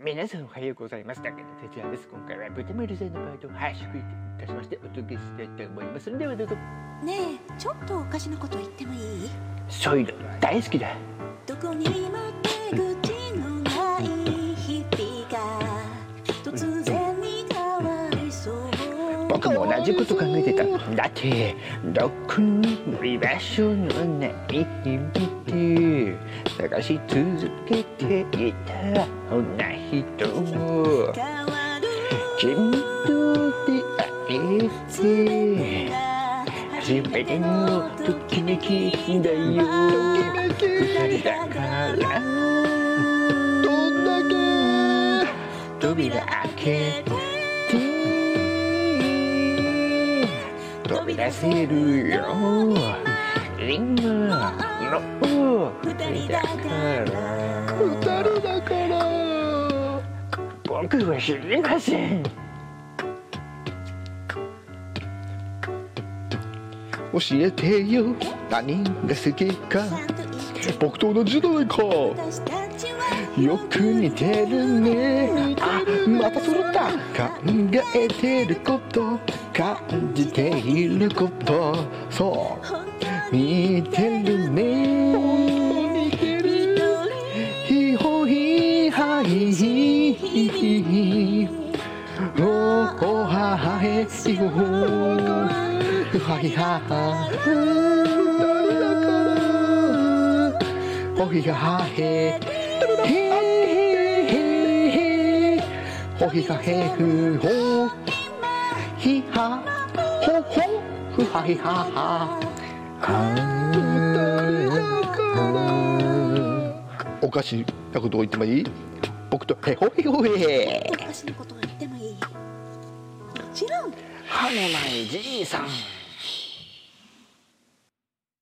皆さんおはようございます。だけど哲也です。今回は豚丸さんのパートを拝借いたしましてお届けしたいと思います。ではどうぞ。ねえちょっとおかしなこと言ってもいい？そういうの大好きだ。どこに同じこと考えてた。だって、どこにも居場所のない日々探し続けていたそんな人を。変わる君と出会えて初めてのときめきだよ二人だから。どんだけ扉開けせるよ今の二人だから二人だから僕は知りません教えてよ。何が好きか。僕と同じじゃないか。よく似てるね。あまた揃った。考えてること。感じていること。そう。似てるね。似てる。ひほひはひひひひひおおははへ。ひほほふはひははからおひははへへへへほひはへふほひはほほふはひははおかしなことを言ってもいい僕とへほへほへおかしなことを言ってもいいもちろん歯のないじいさん